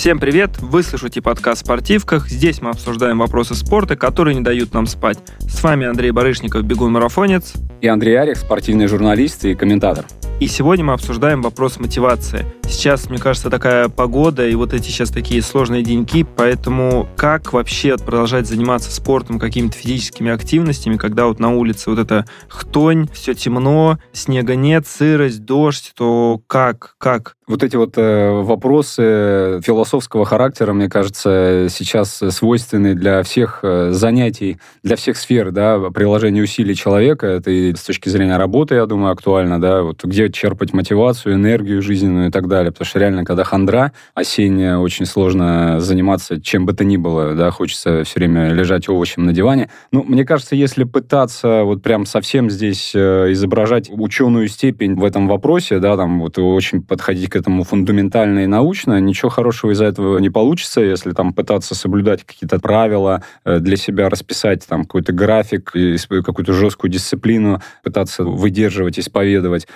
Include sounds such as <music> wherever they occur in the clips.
Всем привет! Вы слышите подкаст «Спортивках». Здесь мы обсуждаем вопросы спорта, которые не дают нам спать. С вами Андрей Барышников, бегун-марафонец. И Андрей Арих, спортивный журналист и комментатор. И сегодня мы обсуждаем вопрос мотивации. Сейчас, мне кажется, такая погода и вот эти сейчас такие сложные деньки, поэтому как вообще продолжать заниматься спортом, какими-то физическими активностями, когда вот на улице вот эта хтонь, все темно, снега нет, сырость, дождь, то как, как? Вот эти вот э, вопросы философского характера, мне кажется, сейчас свойственны для всех э, занятий, для всех сфер, да, приложения усилий человека. Это и с точки зрения работы, я думаю, актуально, да, вот где черпать мотивацию, энергию жизненную и так далее. Потому что реально, когда хандра осенняя, очень сложно заниматься чем бы то ни было, да, хочется все время лежать овощем на диване. Ну, мне кажется, если пытаться вот прям совсем здесь э, изображать ученую степень в этом вопросе, да, там вот очень подходить к этому фундаментально и научно, ничего хорошего из-за этого не получится, если там пытаться соблюдать какие-то правила, э, для себя расписать там какой-то график, какую-то жесткую дисциплину, пытаться выдерживать, исповедовать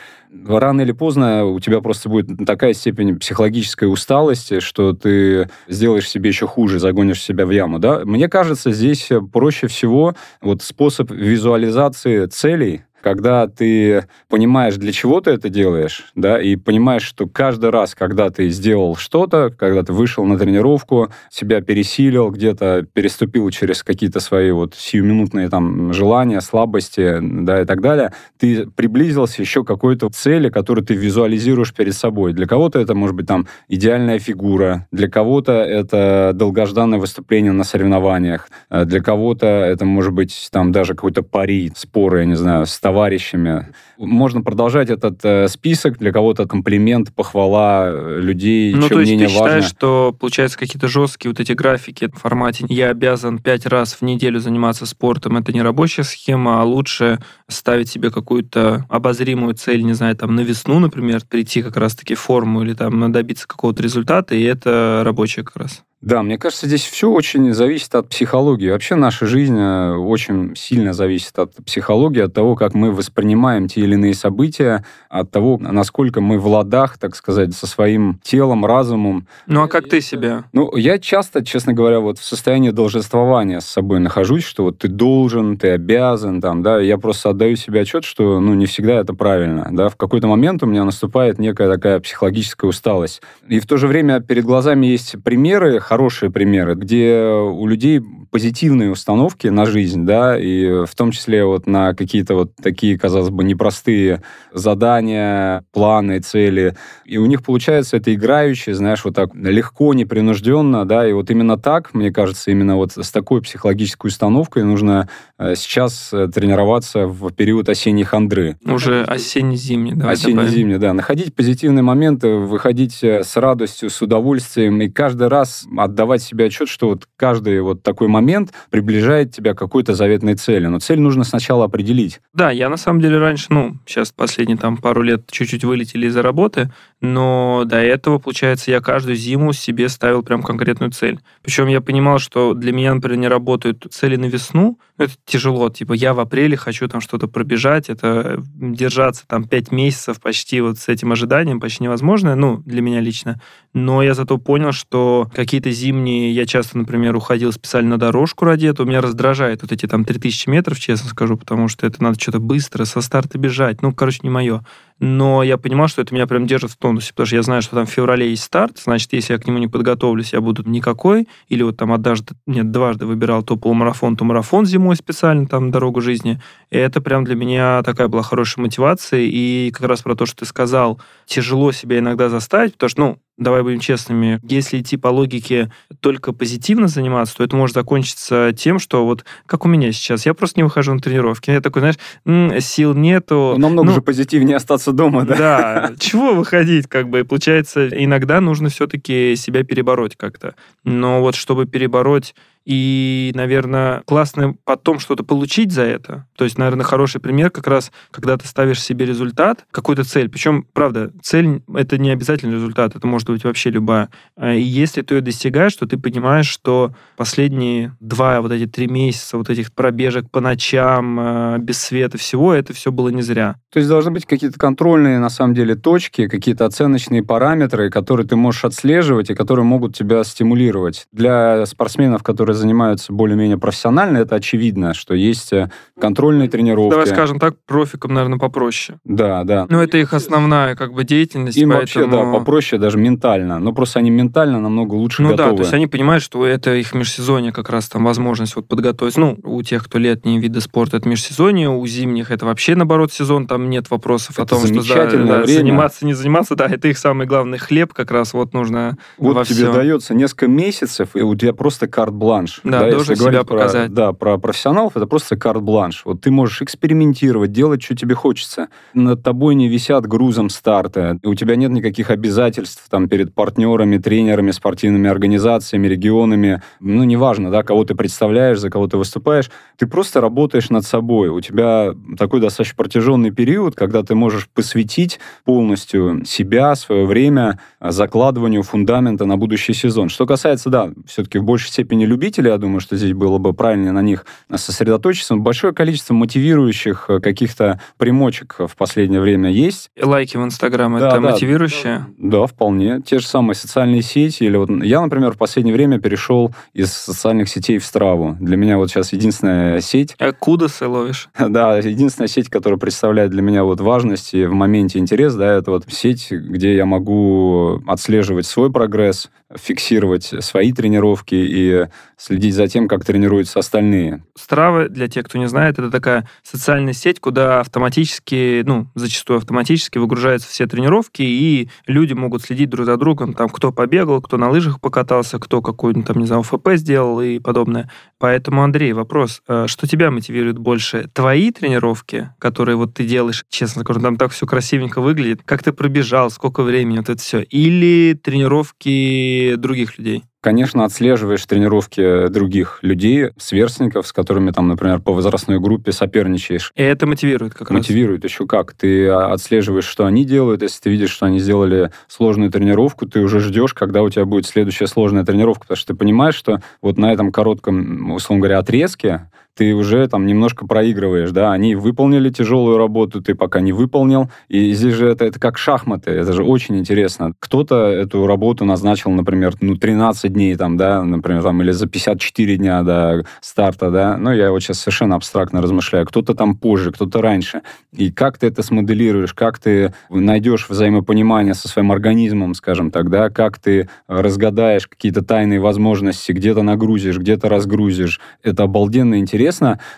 рано или поздно у тебя просто будет такая степень психологической усталости, что ты сделаешь себе еще хуже, загонишь себя в яму. Да? Мне кажется, здесь проще всего вот способ визуализации целей, когда ты понимаешь, для чего ты это делаешь, да, и понимаешь, что каждый раз, когда ты сделал что-то, когда ты вышел на тренировку, себя пересилил, где-то переступил через какие-то свои вот сиюминутные там желания, слабости, да, и так далее, ты приблизился еще к какой-то цели, которую ты визуализируешь перед собой. Для кого-то это может быть там идеальная фигура, для кого-то это долгожданное выступление на соревнованиях, э, для кого-то это может быть там даже какой-то пари, споры, я не знаю, с товарищами. Можно продолжать этот э, список. Для кого-то комплимент, похвала э, людей, ну, то есть мнение ты считаешь, что, получается, какие-то жесткие вот эти графики в формате «я обязан пять раз в неделю заниматься спортом» — это не рабочая схема, а лучше ставить себе какую-то обозримую цель, не знаю, там, на весну, например, прийти как раз-таки в форму или там добиться какого-то результата, и это рабочая как раз. Да, мне кажется, здесь все очень зависит от психологии. Вообще наша жизнь э, очень сильно зависит от психологии, от того, как мы воспринимаем те или иные события, от того, насколько мы в ладах, так сказать, со своим телом, разумом. Ну а как ты себя? Ну, я часто, честно говоря, вот в состоянии долженствования с собой нахожусь, что вот ты должен, ты обязан, там, да, я просто отдаю себе отчет, что, ну, не всегда это правильно, да, в какой-то момент у меня наступает некая такая психологическая усталость. И в то же время перед глазами есть примеры, хорошие примеры, где у людей позитивные установки на жизнь, да, и в том числе вот на какие-то вот такие, казалось бы, непростые задания, планы, цели. И у них получается это играющее, знаешь, вот так легко, непринужденно, да, и вот именно так, мне кажется, именно вот с такой психологической установкой нужно э, сейчас э, тренироваться в период осенней хандры. Уже осенне-зимний, да. Осенне-зимний, да. Находить позитивные моменты, выходить э, с радостью, с удовольствием, и каждый раз отдавать себе отчет, что вот каждый вот такой момент приближает тебя к какой-то заветной цели. Но цель нужно сначала определить. Да, я на самом деле раньше, ну, сейчас последние там пару лет чуть-чуть вылетели из-за работы, но до этого, получается, я каждую зиму себе ставил прям конкретную цель. Причем я понимал, что для меня, например, не работают цели на весну, это тяжело. Типа, я в апреле хочу там что-то пробежать, это держаться там пять месяцев почти вот с этим ожиданием почти невозможно, ну, для меня лично. Но я зато понял, что какие-то зимние, я часто, например, уходил специально на дорожку ради этого, меня раздражает вот эти там 3000 метров, честно скажу, потому что это надо что-то быстро со старта бежать. Ну, короче, не мое но я понимал, что это меня прям держит в тонусе, потому что я знаю, что там в феврале есть старт, значит, если я к нему не подготовлюсь, я буду никакой, или вот там однажды, нет, дважды выбирал то полумарафон, то марафон зимой специально, там, дорогу жизни, и это прям для меня такая была хорошая мотивация, и как раз про то, что ты сказал, тяжело себя иногда заставить, потому что, ну, давай будем честными, если идти по логике только позитивно заниматься, то это может закончиться тем, что вот как у меня сейчас, я просто не выхожу на тренировки. Я такой, знаешь, сил нету. Ну, намного ну, же позитивнее остаться дома, да? Да, чего выходить, как бы, и получается, иногда нужно все-таки себя перебороть как-то. Но вот чтобы перебороть И, наверное, классно потом что-то получить за это. То есть, наверное, хороший пример как раз, когда ты ставишь себе результат, какую-то цель. Причем, правда, цель — это не обязательно результат, это может быть вообще любая. А, и если ты ее достигаешь, то ты понимаешь, что последние два, вот эти три месяца, вот этих пробежек по ночам, а, без света, всего, это все было не зря. То есть должны быть какие-то контрольные, на самом деле, точки, какие-то оценочные параметры, которые ты можешь отслеживать и которые могут тебя стимулировать. Для спортсменов, которые занимаются более-менее профессионально, это очевидно, что есть э, контрольные тренировки. Давай скажем так, профикам, наверное, попроще. Да, да. Ну, это их основная как бы деятельность. Им поэтому... вообще, да, попроще даже ментально. Но просто они ментально намного лучше ну, готовы. да, то есть они понимают, что это их межсезонье как раз там возможность вот подготовить. Ну, у тех, кто летние виды спорта, это межсезонье, у зимних это вообще, наоборот, сезон, там нет вопросов это о том, что да, да, заниматься, не заниматься, да, это их самый главный хлеб, как раз вот нужно Вот во тебе всем. дается несколько месяцев, и у тебя просто карт-бланш. Да, если должен себя про- показать. Да, про профессионалов это просто карт-бланш. Вот ты можешь экспериментировать, делать, что тебе хочется. Над тобой не висят грузом старта. У тебя нет никаких обязательств там перед партнерами, тренерами, спортивными организациями, регионами. Ну, неважно, да, кого ты представляешь, за кого ты выступаешь. Ты просто работаешь над собой. У тебя такой достаточно протяженный период, когда ты можешь посвятить полностью себя, свое время закладыванию фундамента на будущий сезон. Что касается, да, все-таки в большей степени любителей, я думаю, что здесь было бы правильнее на них сосредоточиться. Большое количество мотивирующих э, каких-то примочек в последнее время есть. Лайки в Инстаграм, Да, это да. мотивирующее? Да, вполне. Те же самые социальные сети. Или вот я, например, в последнее время перешел из социальных сетей в Страву. Для меня вот сейчас единственная сеть, А кудосы ловишь? <laughs> да, единственная сеть, которая представляет для меня вот важность и в моменте интерес, да, это вот сеть, где я могу отслеживать свой прогресс, фиксировать свои тренировки и следить за тем, как тренируются остальные. Страва, для тех, кто не знает, это такая социальная сеть, куда автоматически, ну, зачастую автоматически выгружаются все тренировки, и люди могут следить друг за другом, там, кто побегал, кто на лыжах покатался, кто какой-нибудь, там, не знаю, ФП сделал и подобное. Поэтому, Андрей, вопрос, э, что тебя мотивирует больше? Твои тренировки, которые вот ты делаешь, честно скажу, там так все красивенько выглядит, как ты пробежал, сколько времени, вот это все, или тренировки других людей? Конечно, отслеживаешь тренировки других людей, сверстников, с которыми там, например, по возрастной группе соперничаешь. И это мотивирует как раз. Мотивирует еще как. Ты а, отслеживаешь, что они делают. Если ты видишь, что они сделали сложную тренировку, ты уже ждешь, когда у тебя будет следующая сложная тренировка, потому что ты понимаешь, что вот на этом коротком, условно говоря, отрезке ты уже там немножко проигрываешь, да, они выполнили тяжелую работу, ты пока не выполнил, и здесь же это, это как шахматы, это же очень интересно. Кто-то эту работу назначил, например, ну, 13 дней там, да, например, там, или за 54 дня до старта, да, ну, я вот сейчас совершенно абстрактно размышляю, кто-то там позже, кто-то раньше, и как ты это смоделируешь, как ты найдешь взаимопонимание со своим организмом, скажем так, да, как ты разгадаешь какие-то тайные возможности, где-то нагрузишь, где-то разгрузишь, это обалденно интересно,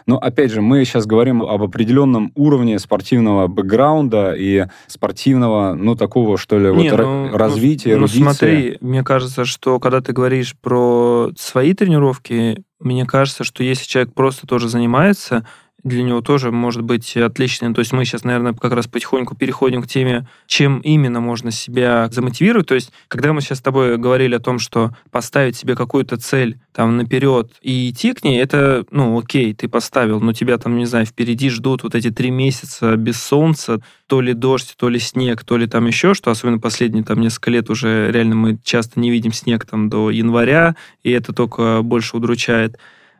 но, опять же, мы сейчас говорим об определенном уровне спортивного бэкграунда и спортивного, ну, такого, что ли, Не, вот, ну, ра- развития, ну, эрудиции. смотри, мне кажется, что когда ты говоришь про свои тренировки, мне кажется, что если человек просто тоже занимается, для него тоже может быть отлично. То есть мы сейчас, наверное, как раз потихоньку переходим к теме, чем именно можно себя замотивировать. То есть, когда мы сейчас с тобой говорили о том, что поставить себе какую-то цель там наперед и идти к ней, это, ну, окей, ты поставил, но тебя там, не знаю, впереди ждут вот эти три месяца без солнца, то ли дождь, то ли снег, то ли там еще что, особенно последние там несколько лет уже реально мы часто не видим снег там до января, и это только больше удручает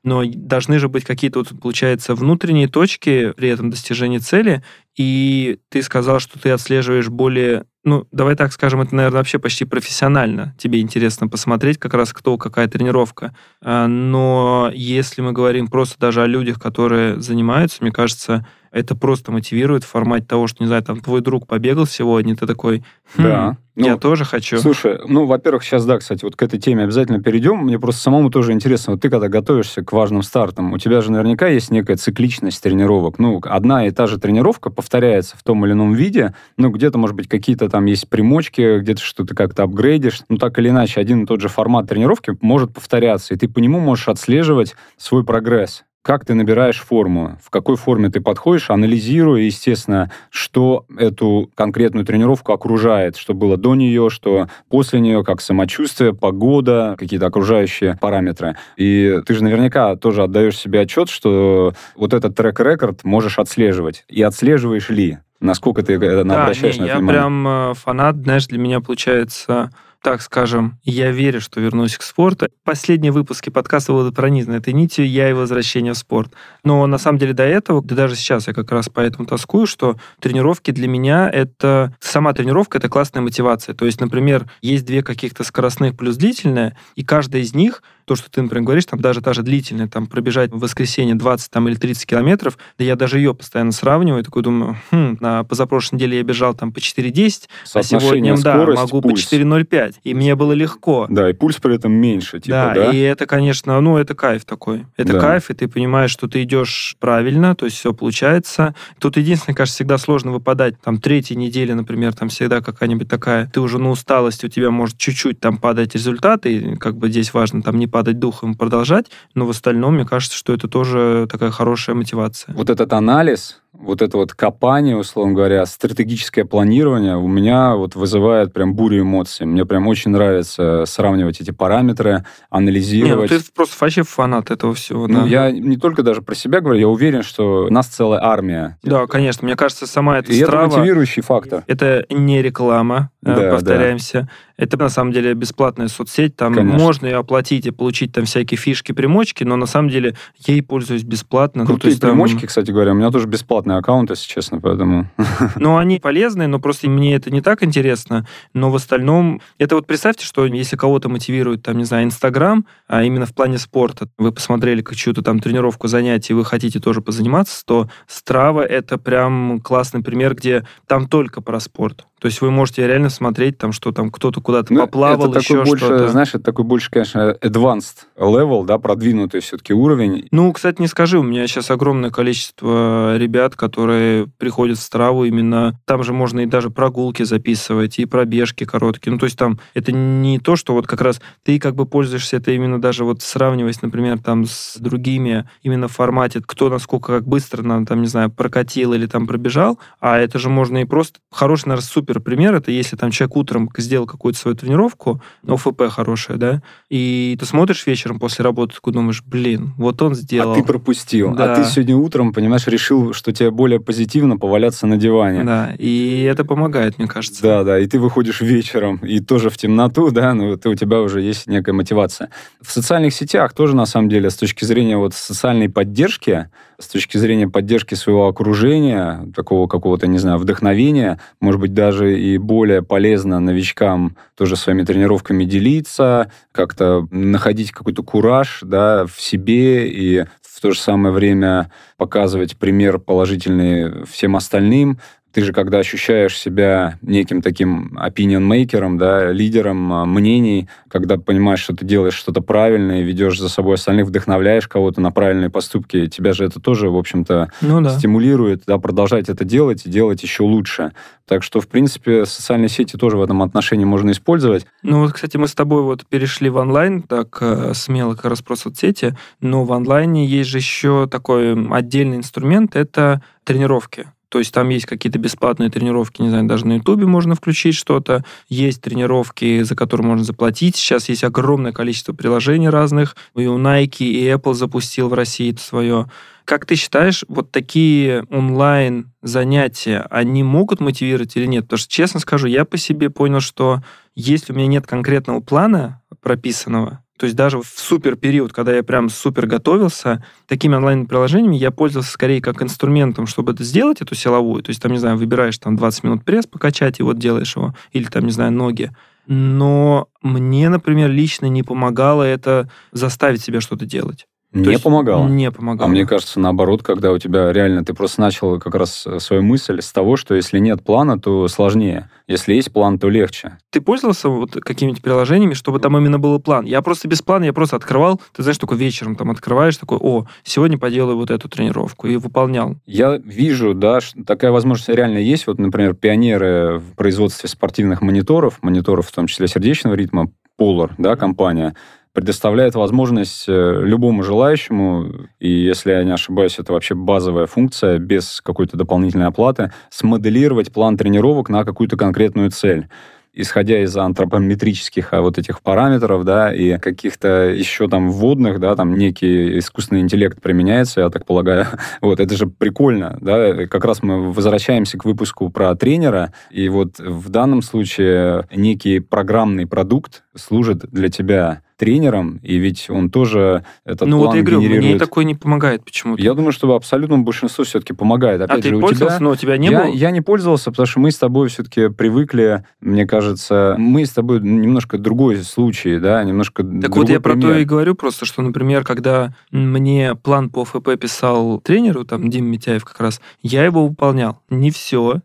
но должны же быть какие-то, вот, получается, внутренние точки при этом достижении цели, и ты сказал, что ты отслеживаешь более, ну, давай так скажем, это, наверное, вообще почти профессионально. Тебе интересно посмотреть как раз, кто, какая тренировка. А, Но если мы говорим просто даже о людях, которые занимаются, мне кажется, это просто мотивирует в формате того, что, не знаю, там, твой друг побегал сегодня, ты такой, «Хм, Да. я Ну, тоже хочу. Слушай, ну, во-первых, сейчас, да, кстати, вот к этой теме обязательно перейдем. Мне просто самому тоже интересно. Вот ты, когда готовишься к важным стартам, у тебя же наверняка есть некая цикличность тренировок. Ну, одна и та же тренировка повторяется в том или ином виде. Ну, где-то, может быть, какие-то там есть примочки, где-то что-то как-то апгрейдишь. Ну, так или иначе, один и тот же формат тренировки может повторяться, и ты по нему можешь отслеживать свой прогресс как ты набираешь форму, в какой форме ты подходишь, анализируя, естественно, что эту конкретную тренировку окружает, что было до нее, что после нее, как самочувствие, погода, какие-то окружающие параметры. И ты же наверняка тоже отдаешь себе отчет, что вот этот трек-рекорд можешь отслеживать. И отслеживаешь ли? Насколько ты да, обращаешь не, на это я внимание? прям э, фанат, знаешь, для меня получается так скажем, я верю, что вернусь к спорту. Последние выпуски подкаста будут пронизаны этой нитью «Я и возвращение в спорт». Но на самом деле до этого, да даже сейчас я как раз поэтому тоскую, что тренировки для меня — это... Сама тренировка — это классная мотивация. То есть, например, есть две каких-то скоростных плюс длительная, и каждая из них то, что ты, например, говоришь, там даже та же длительная, там пробежать в воскресенье 20 там, или 30 километров, да я даже ее постоянно сравниваю, такой думаю, хм, на позапрошлой неделе я бежал там по 4.10, а сегодня, да, могу пульс. по 4.05, и мне было легко. Да, и пульс при этом меньше, типа, да? да? и это, конечно, ну, это кайф такой. Это да. кайф, и ты понимаешь, что ты идешь правильно, то есть все получается. Тут единственное, кажется, всегда сложно выпадать. Там третья неделя, например, там всегда какая-нибудь такая, ты уже на усталости, у тебя может чуть-чуть там падать результаты, и как бы здесь важно там не падать духом продолжать, но в остальном, мне кажется, что это тоже такая хорошая мотивация. Вот этот анализ, вот это вот копание, условно говоря, стратегическое планирование у меня вот вызывает прям бурю эмоций. Мне прям очень нравится сравнивать эти параметры, анализировать. Не, ну ты просто вообще фанат этого всего. Ну, да. я не только даже про себя говорю, я уверен, что у нас целая армия. Да, конечно. Мне кажется, сама эта И страва... это мотивирующий фактор. Это не реклама, да, повторяемся. Да. Это на самом деле бесплатная соцсеть, там Конечно. можно ее оплатить и получить там всякие фишки, примочки, но на самом деле ей пользуюсь бесплатно. Крутые ну, есть, примочки, там... кстати говоря, у меня тоже бесплатный аккаунт, если честно, поэтому... <laughs> Ну, они полезные, но просто мне это не так интересно, но в остальном... Это вот представьте, что если кого-то мотивирует, там, не знаю, Инстаграм, а именно в плане спорта, вы посмотрели какую-то там тренировку, занятие, вы хотите тоже позаниматься, то Страва — это прям классный пример, где там только про спорт. То есть вы можете реально смотреть, там, что там кто-то куда-то ну, поплавал, это еще больше, что-то. Знаешь, это такой больше, конечно, advanced level, да, продвинутый все-таки уровень. Ну, кстати, не скажи, у меня сейчас огромное количество ребят, которые приходят в Страву именно... Там же можно и даже прогулки записывать, и пробежки короткие. Ну, то есть там это не то, что вот как раз ты как бы пользуешься это именно даже вот сравниваясь, например, там с другими именно в формате, кто насколько как быстро, там, не знаю, прокатил или там пробежал, а это же можно и просто хороший, наверное, супер супер пример, это если там человек утром сделал какую-то свою тренировку, ОФП хорошая, да, и ты смотришь вечером после работы, ты думаешь, блин, вот он сделал. А ты пропустил. Да. А ты сегодня утром, понимаешь, решил, что тебе более позитивно поваляться на диване. Да, и это помогает, мне кажется. Да, да, и ты выходишь вечером, и тоже в темноту, да, но ты, у тебя уже есть некая мотивация. В социальных сетях тоже, на самом деле, с точки зрения вот социальной поддержки, с точки зрения поддержки своего окружения, такого какого-то, не знаю, вдохновения, может быть, даже и более полезно новичкам тоже своими тренировками делиться, как-то находить какой-то кураж да, в себе и в то же самое время показывать пример положительный всем остальным, ты же, когда ощущаешь себя неким таким opinion-мейкером, да, лидером а, мнений, когда понимаешь, что ты делаешь что-то правильное, ведешь за собой остальных, вдохновляешь кого-то на правильные поступки, тебя же это тоже, в общем-то, ну, да. стимулирует, да, продолжать это делать и делать еще лучше. Так что, в принципе, социальные сети тоже в этом отношении можно использовать. Ну вот, кстати, мы с тобой вот перешли в онлайн, так э, смело как раз про соцсети, но в онлайне есть же еще такой отдельный инструмент, это тренировки. То есть там есть какие-то бесплатные тренировки, не знаю, даже на Ютубе можно включить что-то. Есть тренировки, за которые можно заплатить. Сейчас есть огромное количество приложений разных. И у Nike, и Apple запустил в России это свое. Как ты считаешь, вот такие онлайн занятия, они могут мотивировать или нет? Потому что, честно скажу, я по себе понял, что если у меня нет конкретного плана прописанного, то есть даже в супер период, когда я прям супер готовился, такими онлайн-приложениями я пользовался скорее как инструментом, чтобы это сделать, эту силовую. То есть там, не знаю, выбираешь там 20 минут пресс покачать, и вот делаешь его. Или там, не знаю, ноги. Но мне, например, лично не помогало это заставить себя что-то делать. Не есть, помогало? Не помогало. А мне кажется, наоборот, когда у тебя реально, ты просто начал как раз э, свою мысль с того, что если нет плана, то сложнее. Если есть план, то легче. Ты пользовался вот какими-то приложениями, чтобы там именно был план? Я просто без плана, я просто открывал, ты знаешь, такой вечером там открываешь, такой, о, сегодня поделаю вот эту тренировку, и выполнял. Я вижу, да, такая возможность реально есть. Вот, например, пионеры в производстве спортивных мониторов, мониторов в том числе сердечного ритма, Polar, да, компания, предоставляет возможность э, любому желающему, и если я не ошибаюсь, это вообще базовая функция, без какой-то дополнительной оплаты, смоделировать план тренировок на какую-то конкретную цель. Исходя из антропометрических а, вот этих параметров, да, и каких-то еще там вводных, да, там некий искусственный интеллект применяется, я так полагаю. <laughs> Вот, это же прикольно, да, как раз мы возвращаемся к выпуску про тренера, и вот в данном случае некий программный продукт служит для тебя тренером, и ведь он тоже этот ну, план вот я говорю, генерирует. мне такое не помогает почему-то. Я думаю, что абсолютно большинство все-таки помогает. Опять а ты же, пользовался, у тебя... но у тебя не я, было? Я не пользовался, потому что мы с тобой все-таки привыкли, мне кажется, мы с тобой немножко другой случай, да, немножко Так вот я про то и говорю просто, что, например, когда мне план по ФП писал тренеру, там, Дим Митяев как раз, я его выполнял. Не все,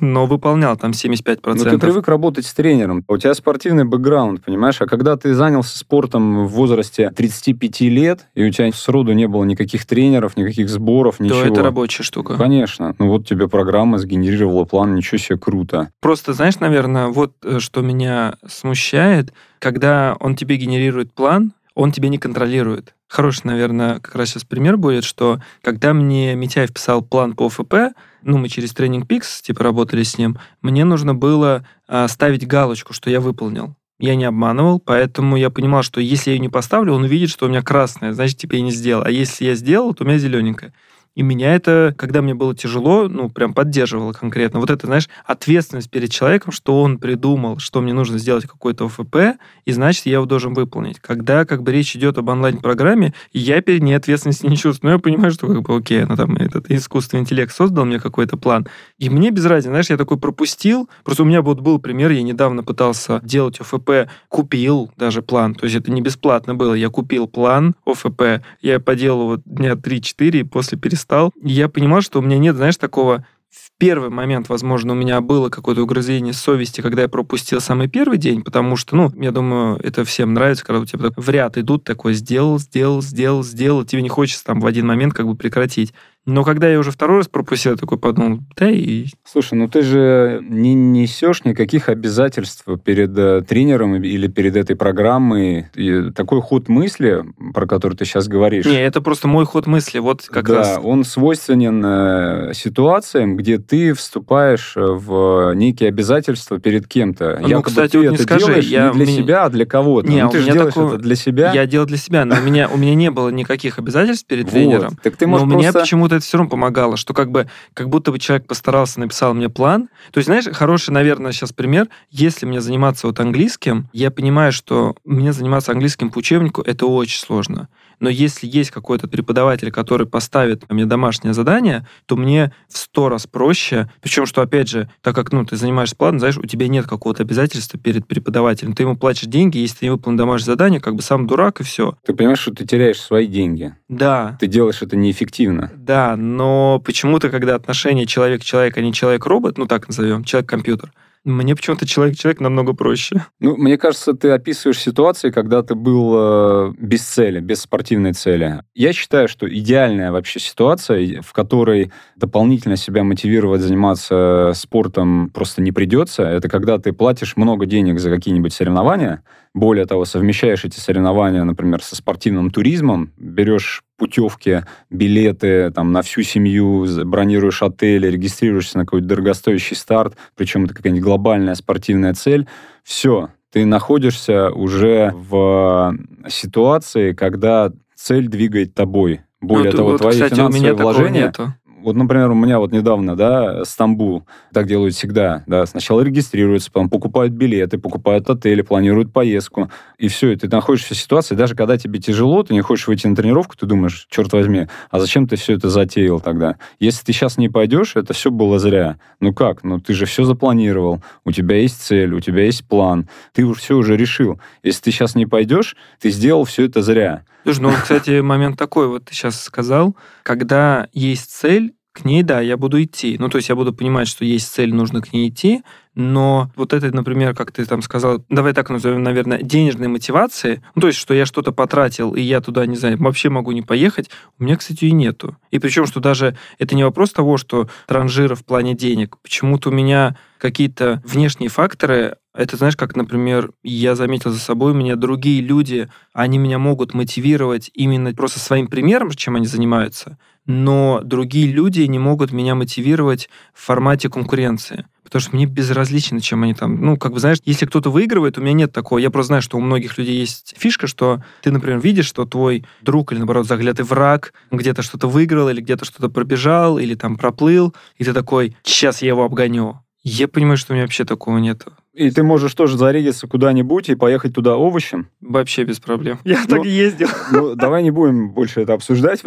но выполнял там 75%. Но ты привык работать с тренером. У тебя спортивный бэкграунд, понимаешь? А когда ты занялся спортом в возрасте 35 лет, и у тебя сроду не было никаких тренеров, никаких сборов, ничего. То это рабочая штука. Конечно. Ну вот тебе программа сгенерировала план, ничего себе, круто. Просто, знаешь, наверное, вот э, что меня смущает, когда он тебе генерирует план, он тебя не контролирует. Хороший, наверное, как раз сейчас пример будет, что когда мне Митяев писал план по ФП, ну, мы через Training Peaks, типа, работали с ним, мне нужно было а, ставить галочку, что я выполнил. Я не обманывал, поэтому я понимал, что если я ее не поставлю, он увидит, что у меня красное, значит, типа, я не сделал. А если я сделал, то у меня зелененькое. И меня это, когда мне было тяжело, ну, прям поддерживало конкретно. Вот это, знаешь, ответственность перед человеком, что он придумал, что мне нужно сделать какой-то ОФП, и значит, я его должен выполнить. Когда как бы речь идет об онлайн-программе, я перед ней ответственности не чувствую. Но я понимаю, что как бы окей, ну там этот искусственный интеллект создал мне какой-то план. И мне без разницы, знаешь, я такой пропустил. Просто у меня вот был пример, я недавно пытался делать ОФП, купил даже план. То есть это не бесплатно было. Я купил план ОФП, я поделал вот дня 3-4, и после перестал стал, я понимал, что у меня нет, знаешь, такого в первый момент, возможно, у меня было какое-то угрызение совести, когда я пропустил самый первый день, потому что, ну, я думаю, это всем нравится, когда у тебя в ряд идут, такой сделал, сделал, сделал, сделал, тебе не хочется там в один момент как бы прекратить. Но когда я уже второй раз пропустил, я такой подумал, да и... Слушай, ну ты же не несешь никаких обязательств перед э, тренером или перед этой программой. И такой ход мысли, про который ты сейчас говоришь... Не, это просто мой ход мысли, вот как да, раз... он свойственен э, ситуациям, где ты вступаешь в некие обязательства перед кем-то. Ну, Якобы кстати, ты вот это не скажи, делаешь я- не для мне- себя, а для кого-то. Не, ну, ты же меня делаешь такого- это для себя. Я делал для себя, но у меня, у меня не было никаких обязательств перед тренером. Так ты Но можешь у меня почему-то это все равно помогало, что как бы как будто бы человек постарался, написал мне план. То есть, знаешь, хороший, наверное, сейчас пример. Если мне заниматься вот английским, я понимаю, что мне заниматься английским по учебнику это очень сложно. Но если есть какой-то преподаватель, который поставит мне домашнее задание, то мне в сто раз проще. Причем, что, опять же, так как ну, ты занимаешься планом, знаешь, у тебя нет какого-то обязательства перед преподавателем. Ты ему платишь деньги, если ты не выполнил домашнее задание, как бы сам дурак и все. Ты понимаешь, что ты теряешь свои деньги. Да, Ты делаешь это неэффективно. да, но почему-то, когда отношения человек-человек, а не человек-робот, ну так назовем, человек-компьютер, мне почему-то человек-человек намного проще. Ну, мне кажется, ты описываешь ситуации, когда ты был э, без цели, без спортивной цели. Я считаю, что идеальная вообще ситуация, в которой дополнительно себя мотивировать заниматься спортом просто не придется, это когда ты платишь много денег за какие-нибудь соревнования, более того, совмещаешь эти соревнования, например, со спортивным туризмом, берешь путевки, билеты там, на всю семью, бронируешь отели, регистрируешься на какой-то дорогостоящий старт, причем это какая-нибудь глобальная спортивная цель. Все, ты находишься уже в ситуации, когда цель двигает тобой. Более Вот- того, вот, твои кстати, у финансовые меня такого вложения нету. Вот, например, у меня вот недавно, да, Стамбул, так делают всегда, да, сначала регистрируются, потом покупают билеты, покупают отели, планируют поездку, и все, и ты находишься в ситуации, даже когда тебе тяжело, ты не хочешь выйти на тренировку, ты думаешь, черт возьми, а зачем ты все это затеял тогда? Если ты сейчас не пойдешь, это все было зря. Ну как? Ну ты же все запланировал, у тебя есть цель, у тебя есть план, ты все уже решил. Если ты сейчас не пойдешь, ты сделал все это зря. Слушай, ну, кстати, момент такой, вот ты сейчас сказал, когда есть цель, к ней, да, я буду идти. Ну, то есть я буду понимать, что есть цель, нужно к ней идти, но вот это, например, как ты там сказал, давай так назовем, наверное, денежной мотивации, ну, то есть, что я что-то потратил, и я туда, не знаю, вообще могу не поехать, у меня, кстати, и нету. И причем, что даже это не вопрос того, что транжира в плане денег. Почему-то у меня какие-то внешние факторы Это, знаешь, как, например, я заметил за собой, у меня другие люди, они меня могут мотивировать именно просто своим примером, чем они занимаются, но другие люди не могут меня мотивировать в формате конкуренции. Потому что мне безразлично, чем они там... Ну, как бы, знаешь, если кто-то выигрывает, у меня нет такого. Я просто знаю, что у многих людей есть фишка, что ты, например, видишь, что твой друг или, наоборот, заглядый враг где-то что-то выиграл или где-то что-то пробежал или там проплыл, и ты такой, сейчас я его обгоню. Я понимаю, что у меня вообще такого нет. И ты можешь тоже зарегиться куда-нибудь и поехать туда овощем? Вообще без проблем. Я ну, так и ездил. Ну, давай не будем больше это обсуждать,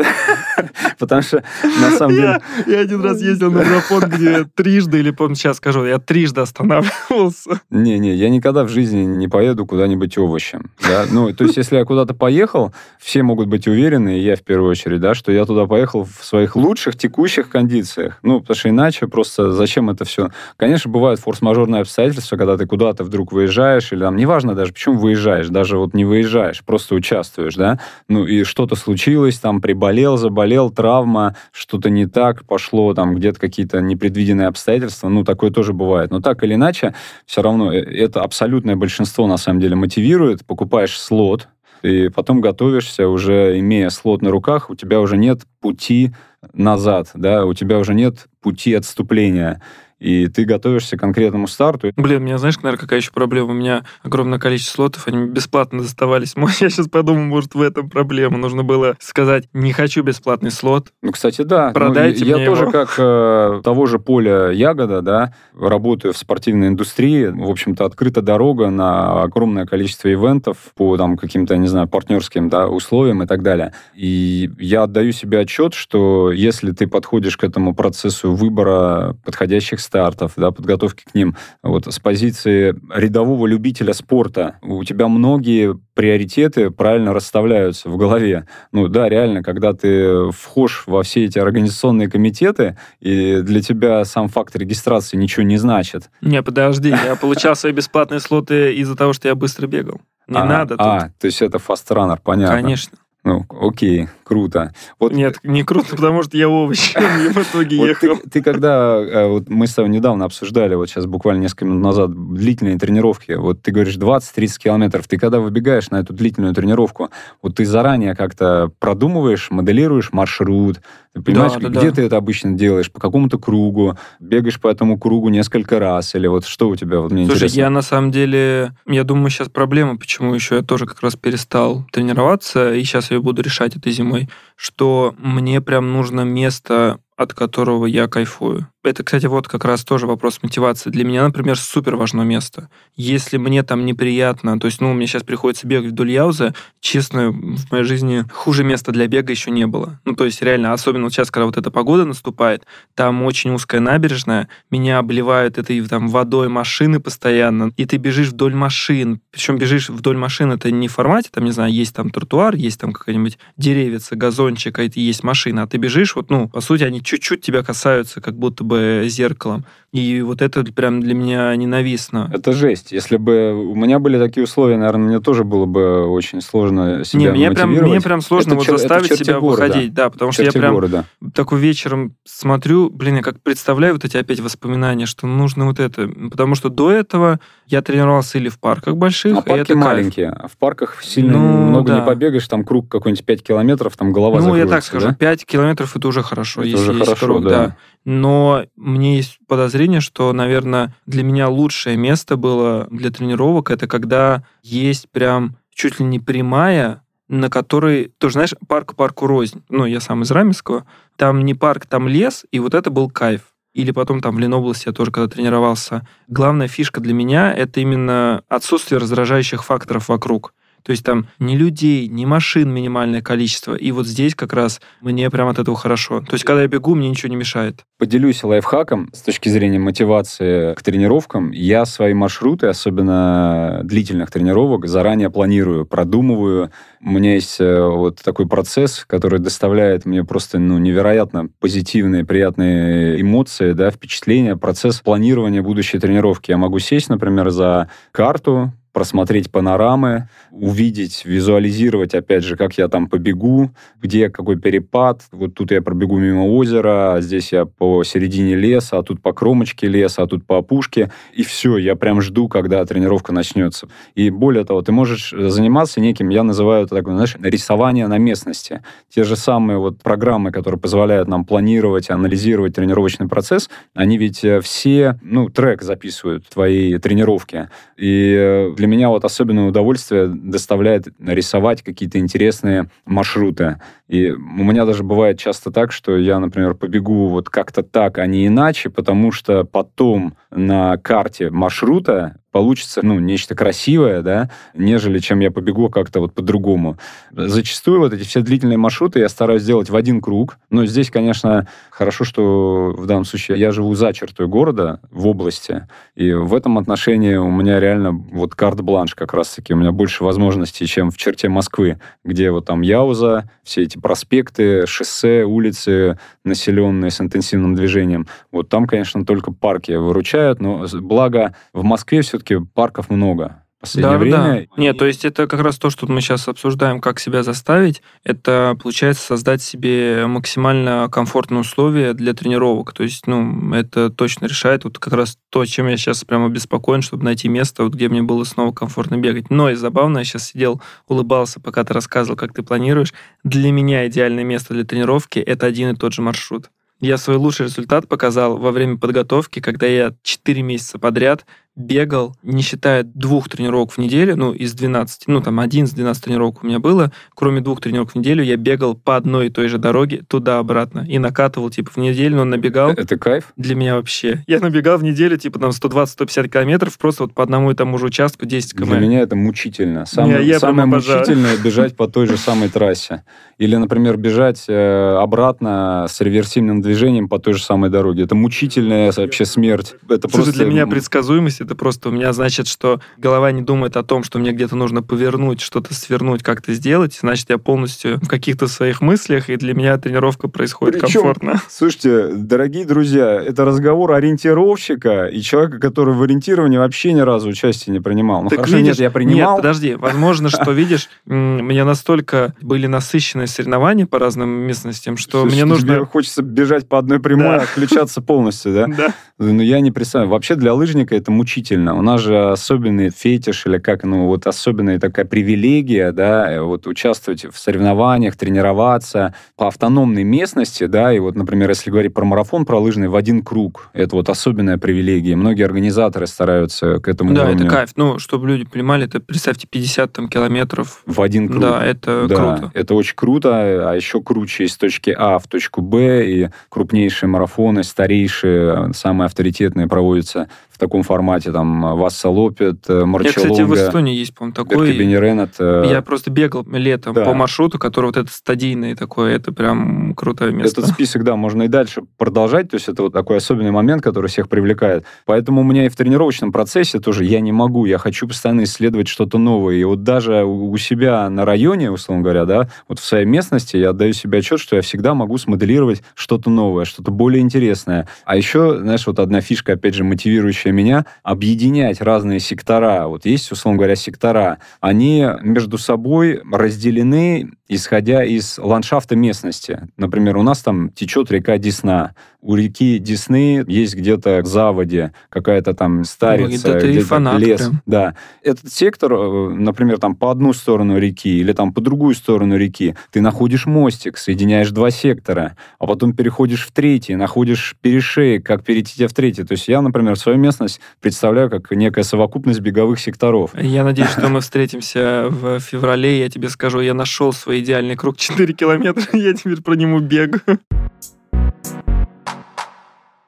<laughs> потому что, на самом деле... Я один раз ездил на марафон, где трижды, или, помню, сейчас скажу, я трижды останавливался. Не-не, я никогда в жизни не поеду куда-нибудь овощем. Ну, то есть, если я куда-то поехал, все могут быть уверены, и я в первую очередь, да, что я туда поехал в своих лучших текущих кондициях. Ну, потому что иначе просто зачем это все? Конечно, бывают форс-мажорные обстоятельства, когда ты куда-то вдруг выезжаешь, или там, неважно даже, почему выезжаешь, даже вот не выезжаешь, просто участвуешь, да, ну и что-то случилось, там приболел, заболел, травма, что-то не так пошло, там где-то какие-то непредвиденные обстоятельства, ну такое тоже бывает. Но так или иначе, все равно э, это абсолютное большинство на самом деле мотивирует, покупаешь слот, и потом готовишься, уже имея слот на руках, у тебя уже нет пути назад, да, у тебя уже нет пути отступления и ты готовишься к конкретному старту. Блин, у меня, знаешь, наверное, какая еще проблема? У меня огромное количество слотов, они бесплатно доставались. <laughs> Я сейчас подумал, может, в этом проблема. Нужно было сказать, не хочу бесплатный слот. Ну, кстати, да. Ну, Продайте ну, мне Я его. тоже, как э, того же поля ягода, да, работаю в спортивной индустрии. В общем-то, открыта дорога на огромное количество ивентов по там каким-то, не знаю, партнерским да, условиям и так далее. И я отдаю себе отчет, что если ты подходишь к этому процессу выбора подходящих стартов, да, подготовки к ним, вот с позиции рядового любителя спорта, у тебя многие приоритеты правильно расставляются в голове. Ну да, реально, когда ты вхож во все эти организационные комитеты, и для тебя сам факт регистрации ничего не значит. Не, подожди, я получал свои бесплатные слоты из-за того, что я быстро бегал. Не а, надо тут. А, то есть это фастранер, понятно. Конечно. Ну, окей, круто. Вот... Нет, не круто, потому что я овощ, в итоге ехал. Ты, когда, э, вот мы с тобой недавно обсуждали, вот сейчас буквально несколько минут назад, длительные тренировки, вот ты говоришь 20-30 километров, ты когда выбегаешь на эту длительную тренировку, вот ты заранее как-то продумываешь, моделируешь маршрут, ты понимаешь, да, да, где ты это обычно делаешь, по какому-то кругу, бегаешь по этому кругу несколько раз, или вот что у тебя, вот мне Слушай, интересно. я на самом деле, я думаю, сейчас проблема, почему еще я тоже как раз перестал тренироваться, и сейчас я буду решать этой зимой, что мне прям нужно место, от которого я кайфую. Это, кстати, вот как раз тоже вопрос мотивации. Для меня, например, супер важно место. Если мне там неприятно, то есть, ну, мне сейчас приходится бегать вдоль Яуза, честно, в моей жизни хуже места для бега еще не было. Ну, то есть, реально, особенно вот сейчас, когда вот эта погода наступает, там очень узкая набережная, меня обливают этой там водой машины постоянно, и ты бежишь вдоль машин. Причем бежишь вдоль машин, это не в формате, там, не знаю, есть там тротуар, есть там какая-нибудь деревица, газончик, а это есть машина, а ты бежишь, вот, ну, по сути, они чуть-чуть тебя касаются, как будто бы зеркалом. И вот это прям для меня ненавистно. Это жесть. Если бы у меня были такие условия, наверное, мне тоже было бы очень сложно себя Не, мне прям, мне прям сложно это вот чер, заставить себя города. выходить. Да, потому черти что я прям города. такой вечером смотрю, блин, я как представляю вот эти опять воспоминания, что нужно вот это. Потому что до этого я тренировался или в парках больших, а парки это маленькие. Кайф. А в парках сильно ну, много да. не побегаешь, там круг какой-нибудь 5 километров, там голова Ну, я так скажу, да? 5 километров это уже хорошо. Это если уже есть хорошо, круг, да. да. Но мне есть подозрение, что, наверное, для меня лучшее место было для тренировок, это когда есть прям чуть ли не прямая, на которой, тоже знаешь, парк парку рознь. Ну, я сам из Раменского. Там не парк, там лес, и вот это был кайф. Или потом там в Ленобласти я тоже когда тренировался. Главная фишка для меня — это именно отсутствие раздражающих факторов вокруг. То есть там ни людей, ни машин минимальное количество. И вот здесь как раз мне прям от этого хорошо. То есть когда я бегу, мне ничего не мешает. Поделюсь лайфхаком с точки зрения мотивации к тренировкам. Я свои маршруты, особенно длительных тренировок, заранее планирую, продумываю. У меня есть э, вот такой процесс, который доставляет мне просто ну, невероятно позитивные, приятные эмоции, да, впечатления. Процесс планирования будущей тренировки. Я могу сесть, например, за карту, просмотреть панорамы, увидеть, визуализировать, опять же, как я там побегу, где какой перепад. Вот тут я пробегу мимо озера, а здесь я по середине леса, а тут по кромочке леса, а тут по опушке. И все, я прям жду, когда тренировка начнется. И более того, ты можешь заниматься неким, я называю это такое, знаешь, рисование на местности. Те же самые вот программы, которые позволяют нам планировать, анализировать тренировочный процесс, они ведь э, все, ну, трек записывают твои тренировки. И э, для меня вот особенное удовольствие доставляет рисовать какие-то интересные маршруты. И у меня даже бывает часто так, что я, например, побегу вот как-то так, а не иначе, потому что потом на карте маршрута получится, ну, нечто красивое, да, нежели чем я побегу как-то вот по-другому. Зачастую вот эти все длительные маршруты я стараюсь сделать в один круг. Но здесь, конечно, хорошо, что в данном случае я живу за чертой города, в области, и в этом отношении у меня реально вот карт-бланш как раз-таки. У меня больше возможностей, чем в черте Москвы, где вот там Яуза, все эти проспекты, шоссе, улицы, населенные с интенсивным движением. Вот там, конечно, только парки выручают, но благо в Москве все-таки парков много последнее да, время. Да. Нет, то есть это как раз то, что мы сейчас обсуждаем, как себя заставить. Это, получается, создать себе максимально комфортные условия для тренировок. То есть, ну, это точно решает вот как раз то, чем я сейчас прямо обеспокоен, чтобы найти место, вот, где мне было снова комфортно бегать. Но и забавно, я сейчас сидел, улыбался, пока ты рассказывал, как ты планируешь. Для меня идеальное место для тренировки — это один и тот же маршрут. Я свой лучший результат показал во время подготовки, когда я 4 месяца подряд бегал, не считая двух тренировок в неделю, ну, из 12, ну, там, один из 12 тренировок у меня было, кроме двух тренировок в неделю, я бегал по одной и той же дороге туда-обратно и накатывал, типа, в неделю, но набегал. Это кайф? Для меня вообще. Я набегал в неделю, типа, там, 120-150 километров, просто вот по одному и тому же участку 10 км. Для меня это мучительно. Самое, не, самое мучительное бежать по той же <laughs> самой трассе. Или, например, бежать э, обратно с реверсивным движением по той же самой дороге. Это мучительная вообще смерть. Это Слушай, просто... для меня предсказуемость это просто у меня значит, что голова не думает о том, что мне где-то нужно повернуть, что-то свернуть, как-то сделать. Значит, я полностью в каких-то своих мыслях, и для меня тренировка происходит Причем, комфортно. <laughs> Слушайте, дорогие друзья, это разговор ориентировщика и человека, который в ориентировании вообще ни разу участия не принимал. Ну, так хорошо, видишь, нет, я принимал. Нет, подожди. Возможно, что, <laughs> видишь, мне настолько были насыщенные соревнования по разным местностям, что мне нужно... хочется бежать по одной прямой, отключаться полностью, да? <laughs> Да. Но ну, я не представляю. Вообще для лыжника это мучительно. У нас же особенный фетиш или как, ну, вот особенная такая привилегия, да, вот участвовать в соревнованиях, тренироваться по автономной местности, да, и вот, например, если говорить про марафон, про лыжный в один круг, это вот особенная привилегия. Многие организаторы стараются к этому Да, уровню. это кайф. Ну, чтобы люди понимали, это, представьте, 50 там, километров. В один круг. Да, это да, круто. это очень круто, а еще круче из точки А в точку Б, и крупнейшие марафоны, старейшие, самые авторитетные проводятся в таком формате, там, Васса Лопет, Марчелонга. Я, кстати, в Эстонии есть, по-моему, такой. Бенеренет. Я просто бегал летом да. по маршруту, который вот этот стадийный такой, это прям крутое место. Этот список, да, можно и дальше продолжать, то есть это вот такой особенный момент, который всех привлекает. Поэтому у меня и в тренировочном процессе тоже я не могу, я хочу постоянно исследовать что-то новое. И вот даже у себя на районе, условно говоря, да, вот в своей местности я отдаю себе отчет, что я всегда могу смоделировать что-то новое, что-то более интересное. А еще, знаешь, вот одна фишка, опять же, мотивирующая научившая меня объединять разные сектора. Вот есть, условно говоря, сектора. Они между собой разделены, исходя из ландшафта местности. Например, у нас там течет река Десна. У реки Десны есть где-то в заводе какая-то там старица, ну, где-то лес. Прям. Да. Этот сектор, э, например, там по одну сторону реки или там по другую сторону реки, ты находишь мостик, соединяешь два сектора, а потом переходишь в третий, находишь перешеек, как перейти в третий. То есть я, например, свою местность представляю как некая совокупность беговых секторов. Я надеюсь, что мы встретимся в феврале, я тебе скажу, я нашел свой идеальный круг 4 километра, <laughs> я теперь про него бегаю.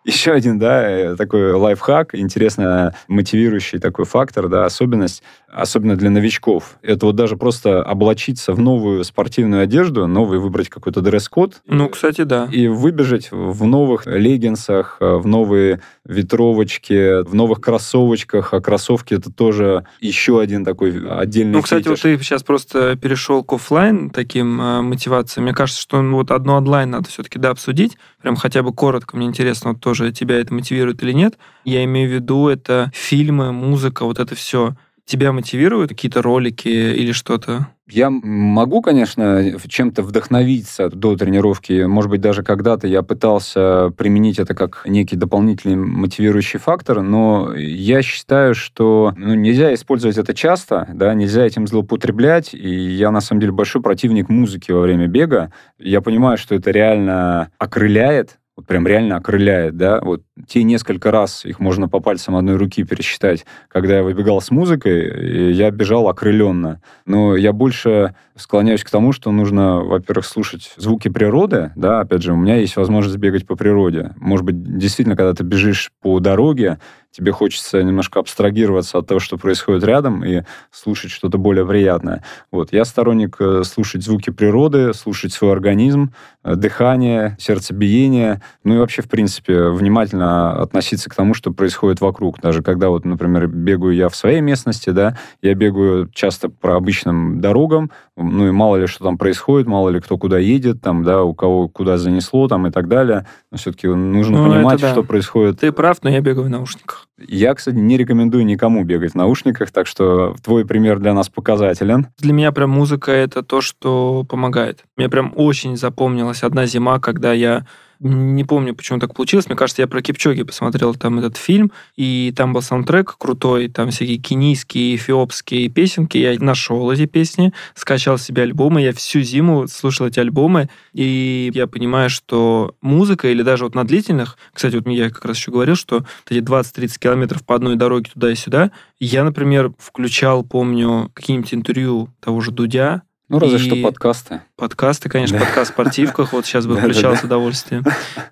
Еще один, да, э, такой лайфхак, интересно мотивирующий такой фактор, да, особенность, особенно для новичков. Это вот даже просто облачиться в новую спортивную одежду, новый выбрать какой-то дресс-код. Ну, кстати, да. И выбежать в новых леггинсах, э, в новые ветровочки, в новых кроссовочках. А кроссовки это тоже еще один такой отдельный Ну, кстати, фетиш. вот ты сейчас просто перешел к офлайн таким э, мотивациям. Мне кажется, что ну, вот одно онлайн надо все-таки, да, обсудить. Прям хотя бы коротко, мне интересно, вот тоже тебя это мотивирует или нет. Я имею в виду, это фильмы, музыка, вот это все тебя мотивируют какие-то ролики или что-то? Я могу, конечно, чем-то вдохновиться до тренировки. Может быть, даже когда-то я пытался применить это как некий дополнительный мотивирующий фактор, но я считаю, что ну, нельзя использовать это часто, да, нельзя этим злоупотреблять. И я, на самом деле, большой противник музыки во время бега. Я понимаю, что это реально окрыляет, вот прям реально окрыляет, да, вот те несколько раз, их можно по пальцам одной руки пересчитать, когда я выбегал с музыкой, я бежал окрыленно. Но я больше склоняюсь к тому, что нужно, во-первых, слушать звуки природы, да, опять же, у меня есть возможность бегать по природе. Может быть, действительно, когда ты бежишь по дороге, тебе хочется немножко абстрагироваться от того, что происходит рядом, и слушать что-то более приятное. Вот. Я сторонник э, слушать звуки природы, слушать свой организм, э, дыхание, сердцебиение, ну и вообще, в принципе, внимательно относиться к тому, что происходит вокруг. Даже когда, вот, например, бегаю я в своей местности, да, я бегаю часто по обычным дорогам, ну и мало ли что там происходит, мало ли кто куда едет, там, да, у кого куда занесло, там и так далее. Но все-таки нужно ну, понимать, да. что происходит. Ты прав, но я бегаю в наушниках. Я, кстати, не рекомендую никому бегать в наушниках, так что твой пример для нас показателен. Для меня прям музыка — это то, что помогает. Мне прям очень запомнилась одна зима, когда я не помню, почему так получилось. Мне кажется, я про Кипчоги посмотрел там этот фильм, и там был саундтрек крутой, там всякие кенийские, эфиопские песенки. Я нашел эти песни, скачал себе альбомы. Я всю зиму слушал эти альбомы, и я понимаю, что музыка, или даже вот на длительных, кстати, вот я как раз еще говорил, что эти 20-30 километров по одной дороге туда и сюда, я, например, включал, помню, какие-нибудь интервью того же Дудя, ну, разве и... что подкасты. Подкасты, конечно, да. подкаст «Спортивках», вот сейчас бы <laughs> включал с удовольствием.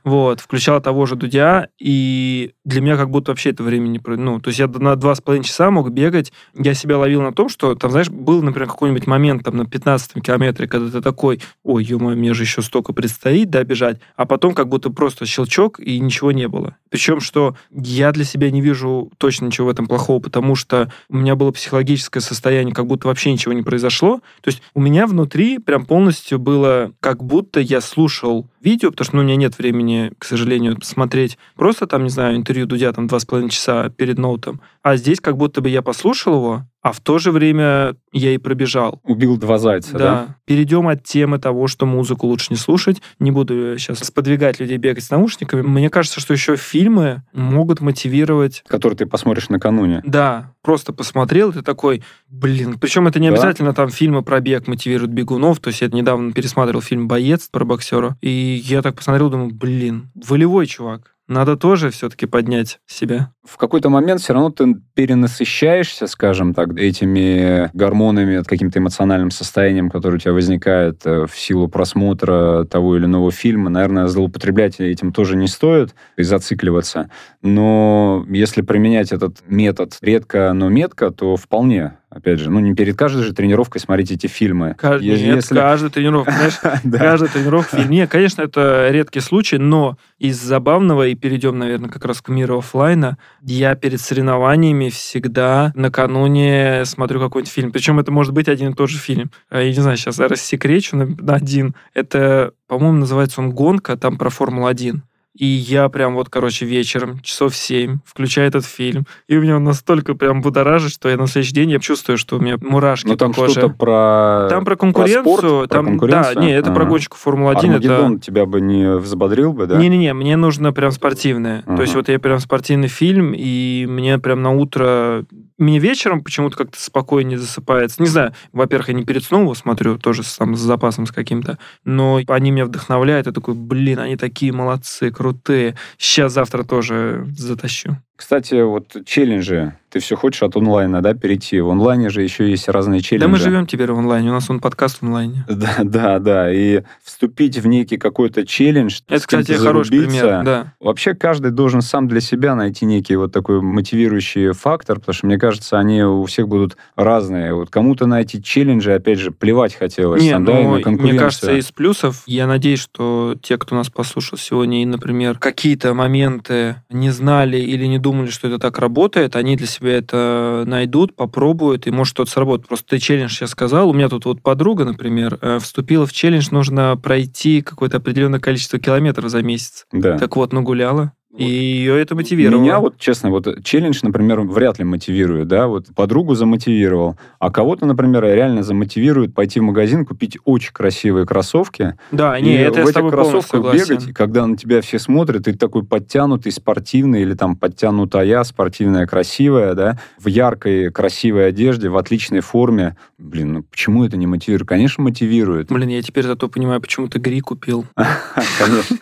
Вот, включал того же Дудя, и для меня как будто вообще это время не... Ну, то есть я на два с половиной часа мог бегать, я себя ловил на том, что, там, знаешь, был, например, какой-нибудь момент там на 15 километре, когда ты такой, ой, ё мне же еще столько предстоит, да, бежать, а потом как будто просто щелчок, и ничего не было. Причем, что я для себя не вижу точно ничего в этом плохого, потому что у меня было психологическое состояние, как будто вообще ничего не произошло. То есть у меня внутри прям полностью было, как будто я слушал видео, потому что ну, у меня нет времени, к сожалению, смотреть просто там, не знаю, интервью Дудя там два с половиной часа перед ноутом. А здесь как будто бы я послушал его, а в то же время я и пробежал. Убил два зайца, да? Да. Перейдем от темы того, что музыку лучше не слушать. Не буду сейчас сподвигать людей бегать с наушниками. Мне кажется, что еще фильмы могут мотивировать... Которые ты посмотришь накануне. Да. Просто посмотрел, ты такой, блин. Причем это не да? обязательно там фильмы про бег мотивируют бегунов. То есть я недавно пересматривал фильм «Боец» про боксера. И я так посмотрел, думаю, блин, волевой чувак надо тоже все-таки поднять себя. В какой-то момент все равно ты перенасыщаешься, скажем так, этими гормонами, каким-то эмоциональным состоянием, которое у тебя возникает э, в силу просмотра того или иного фильма. Наверное, злоупотреблять этим тоже не стоит и зацикливаться. Но если применять этот метод редко, но метко, то вполне опять же, ну, не перед каждой же тренировкой смотреть эти фильмы. Кажд... Если... Нет, каждая тренировка, <laughs> знаешь, каждая тренировка фильм. Нет, конечно, это редкий случай, но из забавного, и перейдем, наверное, как раз к миру офлайна, я перед соревнованиями всегда накануне смотрю какой-нибудь фильм. Причем это может быть один и тот же фильм. А, я не знаю, сейчас рассекречу на один. Это, по-моему, называется он «Гонка», там про Формулу-1. И я прям вот, короче, вечером, часов 7, включаю этот фильм. И у меня он настолько прям будоражит, что я на следующий день я чувствую, что у меня мурашки Но ну, там что-то про... Там про конкуренцию. Про спорт, там, про конкуренцию? Да, не, это а. про гонщиков Формулы-1. Армагеддон это... тебя бы не взбодрил бы, да? Не-не-не, мне нужно прям спортивное. Uh-huh. То есть вот я прям спортивный фильм, и мне прям на утро мне вечером почему-то как-то спокойнее засыпается. Не знаю, во-первых, я не перед сном его смотрю, тоже там с запасом с каким-то, но они меня вдохновляют. Я такой, блин, они такие молодцы, крутые. Сейчас, завтра тоже затащу. Кстати, вот челленджи. Ты все хочешь от онлайна, да, перейти? В онлайне же еще есть разные челленджи. Да мы живем теперь в онлайне, у нас он подкаст в онлайне. <laughs> Да, да, да. И вступить в некий какой-то челлендж. Это, кстати, хороший пример, да. Вообще каждый должен сам для себя найти некий вот такой мотивирующий фактор, потому что, мне кажется, они у всех будут разные. Вот кому-то найти челленджи, опять же, плевать хотелось. Не, ну, мне кажется, из плюсов, я надеюсь, что те, кто нас послушал сегодня, и, например, какие-то моменты не знали или не думали, что это так работает, они для себя это найдут, попробуют, и может что-то сработает. Просто ты челлендж сейчас сказал. У меня тут вот подруга, например, э, вступила в челлендж, нужно пройти какое-то определенное количество километров за месяц. Да. Так вот, нагуляла. И ее это мотивировало. Меня вот, честно, вот челлендж, например, вряд ли мотивирует, да, вот подругу замотивировал, а кого-то, например, реально замотивирует пойти в магазин, купить очень красивые кроссовки. Да, не, это в я с этих тобой полностью кроссовках бегать, и когда на тебя все смотрят, ты такой подтянутый, спортивный, или там подтянутая, спортивная, красивая, да, в яркой, красивой одежде, в отличной форме. Блин, ну почему это не мотивирует? Конечно, мотивирует. Блин, я теперь зато понимаю, почему ты гри купил. <laughs> Конечно.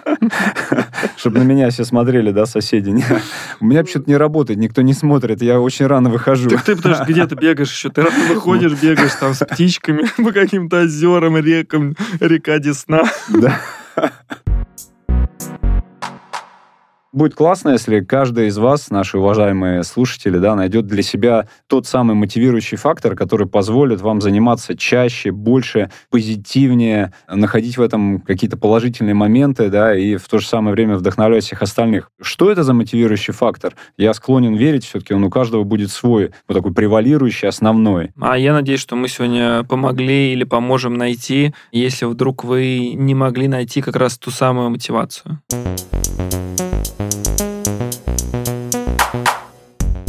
Чтобы на меня все смотрели, да, соседи. У меня почему-то не работает, никто не смотрит, я очень рано выхожу. Так ты потому что где-то бегаешь еще, ты рано выходишь, бегаешь там с птичками <laughs> по каким-то озерам, рекам, река Десна. Да. Будет классно, если каждый из вас, наши уважаемые слушатели, да, найдет для себя тот самый мотивирующий фактор, который позволит вам заниматься чаще, больше, позитивнее, находить в этом какие-то положительные моменты, да, и в то же самое время вдохновлять всех остальных. Что это за мотивирующий фактор? Я склонен верить, все-таки он у каждого будет свой, вот такой превалирующий, основной. А я надеюсь, что мы сегодня помогли или поможем найти, если вдруг вы не могли найти как раз ту самую мотивацию.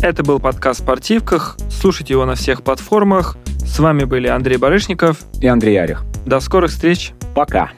Это был подкаст «Спортивках». Слушайте его на всех платформах. С вами были Андрей Барышников. И Андрей Арих. До скорых встреч. Пока.